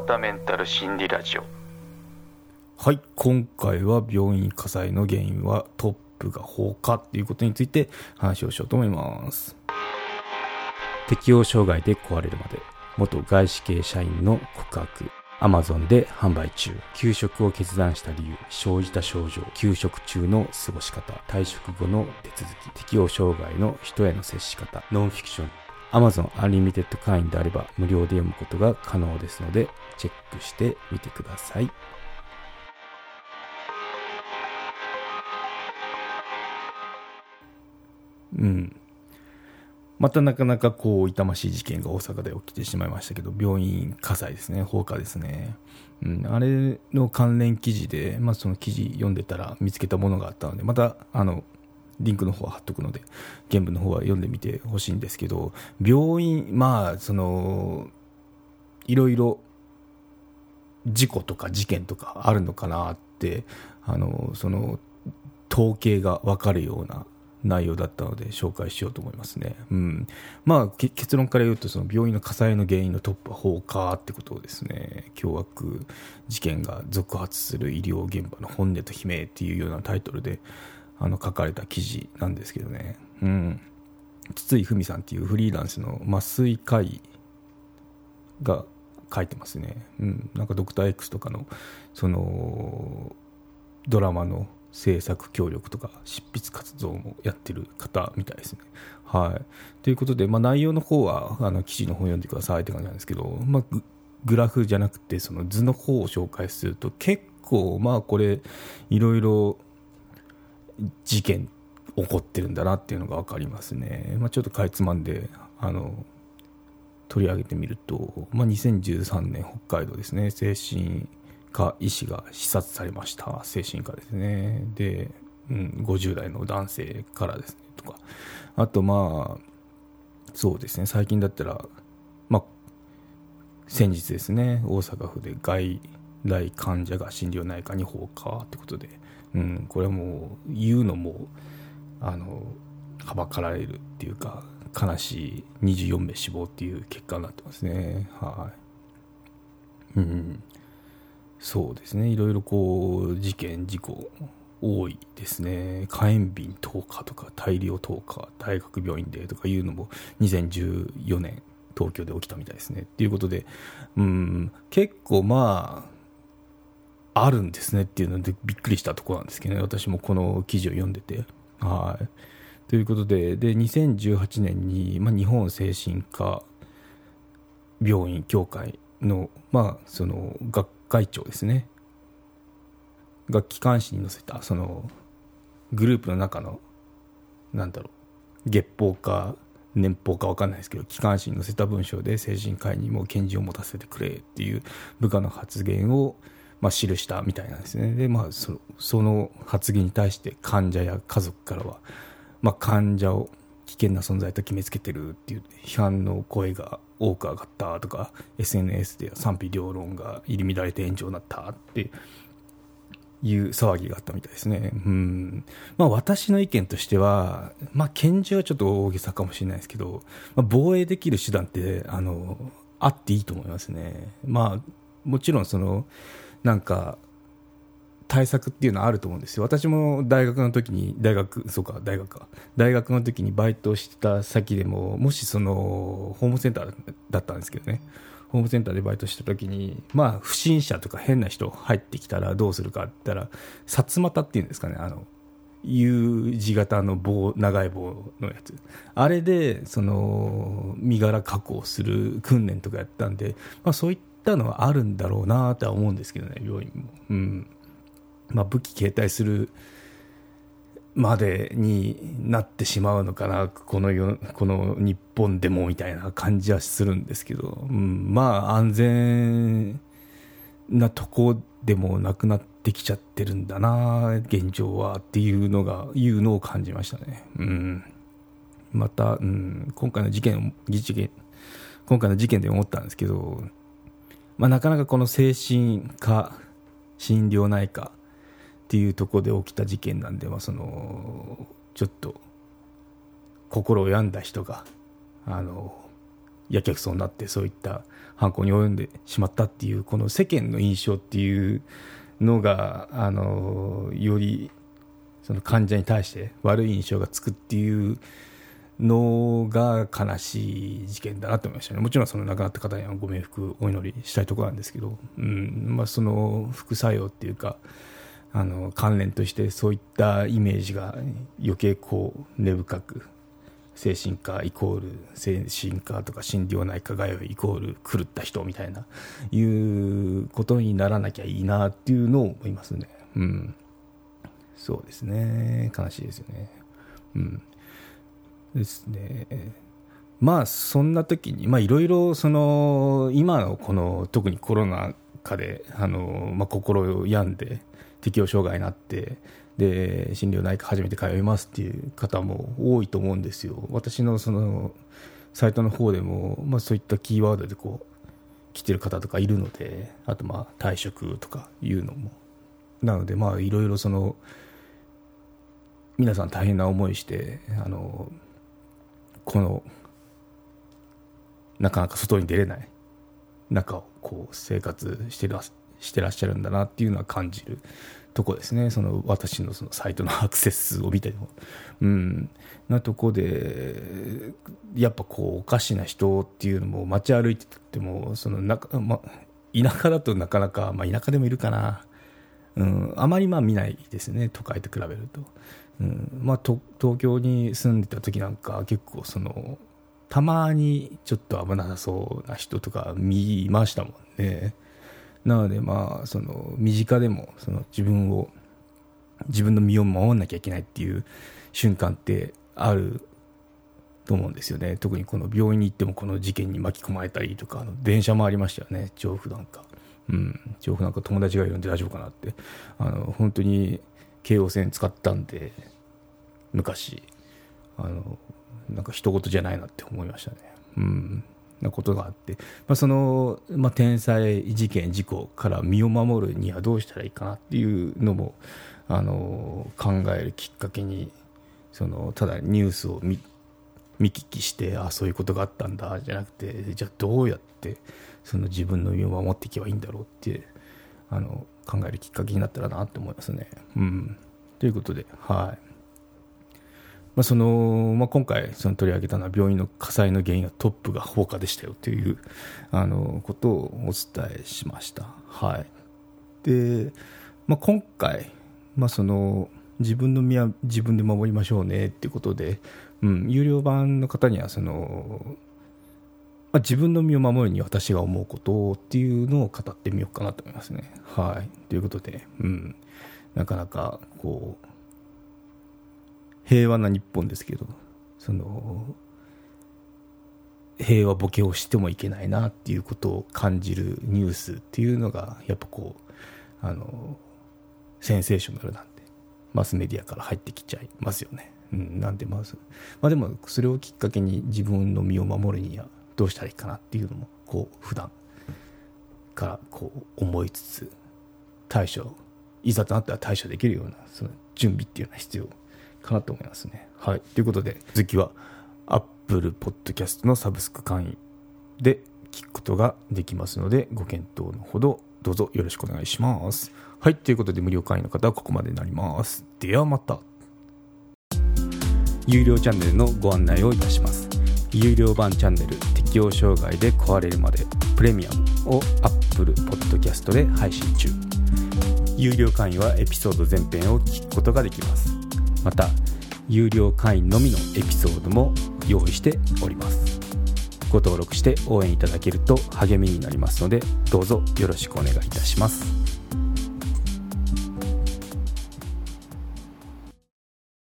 川田メンタル心理ラジオはい今回は病院火災の原因はトップが放火っていうことについて話をしようと思います適応障害で壊れるまで元外資系社員の告白アマゾンで販売中。休職を決断した理由。生じた症状。休職中の過ごし方。退職後の手続き。適応障害の人への接し方。ノンフィクション。Amazon Unlimited 会員であれば無料で読むことが可能ですので、チェックしてみてください。うん。またなかなかこう痛ましい事件が大阪で起きてしまいましたけど、病院火災ですね、放火ですね。うん、あれの関連記事で、まあ、その記事読んでたら見つけたものがあったので、またあのリンクの方は貼っとくので、原文の方は読んでみてほしいんですけど、病院、まあ、その、いろいろ事故とか事件とかあるのかなって、あの、その、統計が分かるような内容だったので紹介しようと思いますね。うん。まあ、結論から言うと、その病院の火災の原因のトップは放火ってことをですね。凶悪事件が続発する医療現場の本音と悲鳴っていうようなタイトルで、あの、書かれた記事なんですけどね。うん。筒井文さんっていうフリーランスの麻酔科医が書いてますね。うん。なんかドクター X とかの、その、ドラマの制作協力とか執筆活動もやってる方みたいですね。はい。ということで、まあ、内容の方はあの記事の方読んでくださいって感じなんですけど、まあ、グラフじゃなくてその図の方を紹介すると結構まあこれいろいろ事件起こってるんだなっていうのが分かりますね。まあ、ちょっとかいつまんであの取り上げてみると、まあ、2013年北海道ですね。精神科医師が視察されました。精神科ですね。で、うん、50代の男性からですねとか。あとまあそうですね。最近だったらまあ先日ですね大阪府で外来患者が心療内科に放火ってことで、うん、これはもう言うのもあのはばかられるっていうか悲しい24名死亡っていう結果になってますね。はい。うん。そうですね。いろいろこう事件事故多いですね。火炎瓶投下とか大量投下大学病院でとかいうのも2014年東京で起きたみたいですね。っていうことでうん。結構まああるんですねっていうのでびっくりしたところなんですけどね。私もこの記事を読んでて。はい。ということでで2018年に、まあ、日本精神科病院協会の,、まあその学会長ですね。が機関紙に載せたそのグループの中のなんだろう月報か年報か分かんないですけど機関紙に載せた文章で精神科医にも拳銃を持たせてくれっていう部下の発言を、まあ、記したみたいなんですねで、まあ、そその発言に対して患者や家族からは、まあ、患者を危険な存在と決めつけてるっていう批判の声が多く上がったとか SNS で賛否両論が入り乱れて炎上になったっていう騒ぎがあったみたいですね。うん。まあ私の意見としては、まあ拳銃はちょっと大げさかもしれないですけど、まあ、防衛できる手段って、あの、あっていいと思いますね。まあもちろんその、なんか、対策っていうのはあると思うんですよ。私も大学の時に、大学、そうか、大学か。大学の時にバイトした先でも、もしその、ホームセンターだったんですけどね。ホームセンターでバイトした時に、まあ、不審者とか変な人入ってきたらどうするかって言ったら、薩摩っていうんですかね、あの、U 字型の棒、長い棒のやつ。あれで、その、身柄確保する訓練とかやったんで、まあそういったたのはあるんだろうなとは思うんですけどね、病院も。うん。まあ、武器携帯するまでになってしまうのかなこの世この日本でもみたいな感じはするんですけど、うん、まあ安全なとこでもなくなってきちゃってるんだな現状はっていうのがいうのを感じましたね、うん、また、うん、今回の事件事件今回の事件で思ったんですけど、まあ、なかなかこの精神科心療内科っていうところで起きた事件なんで、まあ、そのちょっと心を病んだ人があのやけくそになってそういった犯行に及んでしまったっていうこの世間の印象っていうのがあのよりその患者に対して悪い印象がつくっていうのが悲しい事件だなと思いましたね。もちろんその亡くなった方にはご冥福お祈りしたいところなんですけど、うんまあ、その副作用っていうか、あの関連としてそういったイメージが余計こう根深く精神科イコール精神科とか心療内科通いイコール狂った人みたいないうことにならなきゃいいなっていうのを思いますね。うん、そうですね悲しいですよね。うんですね。まあそんな時にまあいろいろその今のこの特にコロナ禍であの、まあ、心を病んで適応障害になってで心療内科初めて通いますっていう方も多いと思うんですよ。私のそのサイトの方でも、まあ、そういったキーワードでこう来てる方とかいるのであとまあ退職とかいうのもなのでまあいろいろその皆さん大変な思いしてあのこのなかなか外に出れない。中をこう生活してらっしゃるんだなっていうのは感じるとこですね。その私のそのサイトのアクセス数を見ても。うん。なとこでやっぱこうおかしな人っていうのも街歩いててもそのなま、田舎だとなかなか、まあ、田舎でもいるかな、うん、あまりまあ見ないですね。都会と比べると。うん。まあ、東京に住んでた時なんか結構そのたまにちょっと危なさそうな人とか見ましたもんね。なのでまあその身近でもその自分を自分の身を守んなきゃいけないっていう瞬間ってあると思うんですよね。特にこの病院に行ってもこの事件に巻き込まれたりとかあの電車もありましたよね。調布なんか。うん。調布なんか友達がいるんで大丈夫かなって。あの本当に京王線使ったんで昔。あのなんか一言じゃないなって思いましたね。うん。なことがあって、まあ、その、まあ、天才事件事故から身を守るにはどうしたらいいかなっていうのもあの考えるきっかけにそのただニュースを見見聞きしてあそういうことがあったんだじゃなくてじゃあどうやってその自分の身を守っていけばいいんだろうってあの考えるきっかけになったらなって思いますね。うん、ということで、はいまあそのまあ、今回その取り上げたのは病院の火災の原因はトップが放火でしたよというあのことをお伝えしました。はいでまあ、今回、まあ、その自分の身は自分で守りましょうねっていうことで、うん、有料版の方にはそのまあ、自分の身を守るに私が思うことっていうのを語ってみようかなと思いますね。はい。ということで、うん。なかなか、こう、平和な日本ですけど、その、平和ボケをしてもいけないなっていうことを感じるニュースっていうのが、やっぱこう、あの、センセーショナルなんで、マスメディアから入ってきちゃいますよね。うん、なんでまず、まあでも、それをきっかけに自分の身を守るには、どうしたらいいかなっていうのもこう普段からこう思いつつ対処いざとなったら対処できるようなその準備っていうのは必要かなと思いますね。はい。ということで続きは Apple Podcast のサブスク会員で聞くことができますのでご検討のほどどうぞよろしくお願いします。はい。ということで無料会員の方はここまでになります。ではまた。有料チャンネルのご案内をいたします。有料版チャンネル適応障害で壊れるまでプレミアムを Apple Podcast で配信中有料会員はエピソード全編を聞くことができますまた有料会員のみのエピソードも用意しております。ご登録して応援いただけると励みになりますのでどうぞよろしくお願いいたします。